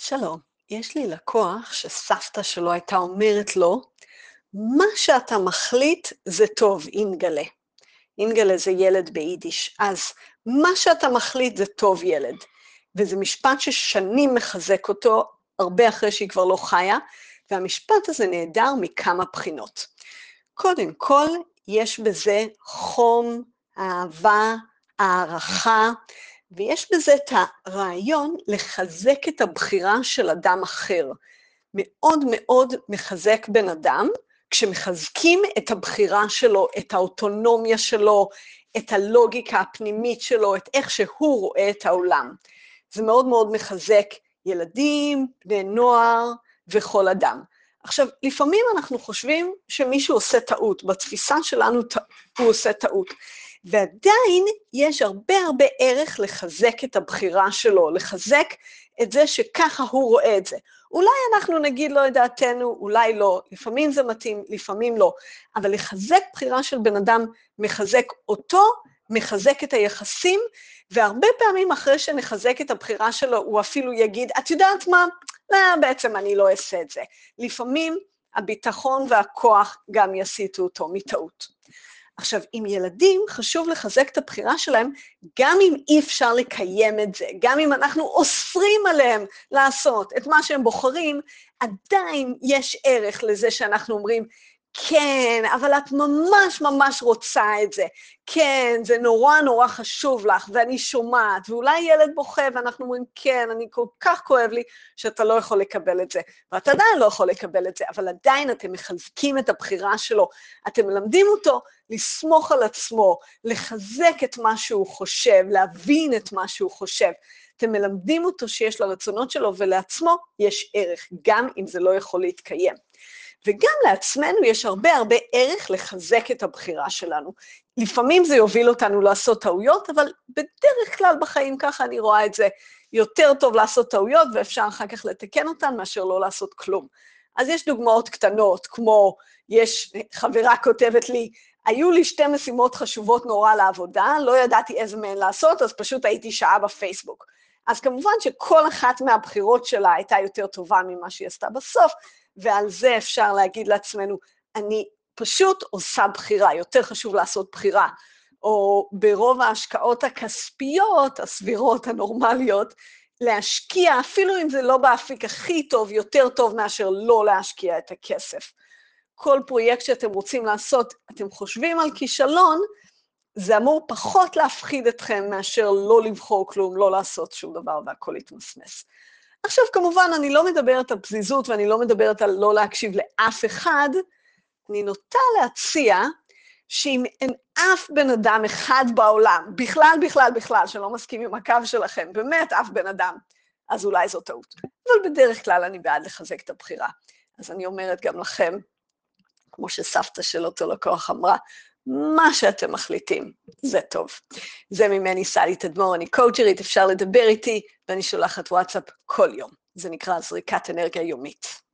שלום, יש לי לקוח שסבתא שלו הייתה אומרת לו, מה שאתה מחליט זה טוב, אינגלה. אינגלה זה ילד ביידיש, אז מה שאתה מחליט זה טוב, ילד. וזה משפט ששנים מחזק אותו, הרבה אחרי שהיא כבר לא חיה, והמשפט הזה נהדר מכמה בחינות. קודם כל, יש בזה חום, אהבה, הערכה, ויש בזה את הרעיון לחזק את הבחירה של אדם אחר. מאוד מאוד מחזק בן אדם, כשמחזקים את הבחירה שלו, את האוטונומיה שלו, את הלוגיקה הפנימית שלו, את איך שהוא רואה את העולם. זה מאוד מאוד מחזק ילדים, בני נוער וכל אדם. עכשיו, לפעמים אנחנו חושבים שמישהו עושה טעות, בתפיסה שלנו הוא עושה טעות. ועדיין יש הרבה הרבה ערך לחזק את הבחירה שלו, לחזק את זה שככה הוא רואה את זה. אולי אנחנו נגיד לא את דעתנו, אולי לא, לפעמים זה מתאים, לפעמים לא, אבל לחזק בחירה של בן אדם מחזק אותו, מחזק את היחסים, והרבה פעמים אחרי שנחזק את הבחירה שלו, הוא אפילו יגיד, את יודעת מה? לא, בעצם אני לא אעשה את זה. לפעמים הביטחון והכוח גם יסיטו אותו מטעות. עכשיו, עם ילדים חשוב לחזק את הבחירה שלהם, גם אם אי אפשר לקיים את זה, גם אם אנחנו אוסרים עליהם לעשות את מה שהם בוחרים, עדיין יש ערך לזה שאנחנו אומרים, כן, אבל את ממש ממש רוצה את זה. כן, זה נורא נורא חשוב לך, ואני שומעת, ואולי ילד בוכה, ואנחנו אומרים, כן, אני כל כך כואב לי, שאתה לא יכול לקבל את זה. ואתה עדיין לא יכול לקבל את זה, אבל עדיין אתם מחזקים את הבחירה שלו. אתם מלמדים אותו לסמוך על עצמו, לחזק את מה שהוא חושב, להבין את מה שהוא חושב. אתם מלמדים אותו שיש לרצונות שלו ולעצמו יש ערך, גם אם זה לא יכול להתקיים. וגם לעצמנו יש הרבה הרבה ערך לחזק את הבחירה שלנו. לפעמים זה יוביל אותנו לעשות טעויות, אבל בדרך כלל בחיים ככה אני רואה את זה, יותר טוב לעשות טעויות ואפשר אחר כך לתקן אותן מאשר לא לעשות כלום. אז יש דוגמאות קטנות, כמו יש חברה כותבת לי, היו לי שתי משימות חשובות נורא לעבודה, לא ידעתי איזה מהן לעשות, אז פשוט הייתי שעה בפייסבוק. אז כמובן שכל אחת מהבחירות שלה הייתה יותר טובה ממה שהיא עשתה בסוף, ועל זה אפשר להגיד לעצמנו, אני פשוט עושה בחירה, יותר חשוב לעשות בחירה. או ברוב ההשקעות הכספיות, הסבירות, הנורמליות, להשקיע, אפילו אם זה לא באפיק הכי טוב, יותר טוב מאשר לא להשקיע את הכסף. כל פרויקט שאתם רוצים לעשות, אתם חושבים על כישלון, זה אמור פחות להפחיד אתכם מאשר לא לבחור כלום, לא לעשות שום דבר והכול יתמסמס. עכשיו, כמובן, אני לא מדברת על פזיזות ואני לא מדברת על לא להקשיב לאף אחד, אני נוטה להציע שאם אין אף בן אדם אחד בעולם, בכלל, בכלל, בכלל, שלא מסכים עם הקו שלכם, באמת אף בן אדם, אז אולי זו טעות. אבל בדרך כלל אני בעד לחזק את הבחירה. אז אני אומרת גם לכם, כמו שסבתא של אותו לקוח אמרה, מה שאתם מחליטים, זה טוב. זה ממני סלי תדמור, אני קואוצ'רית, אפשר לדבר איתי, ואני שולחת וואטסאפ כל יום. זה נקרא זריקת אנרגיה יומית.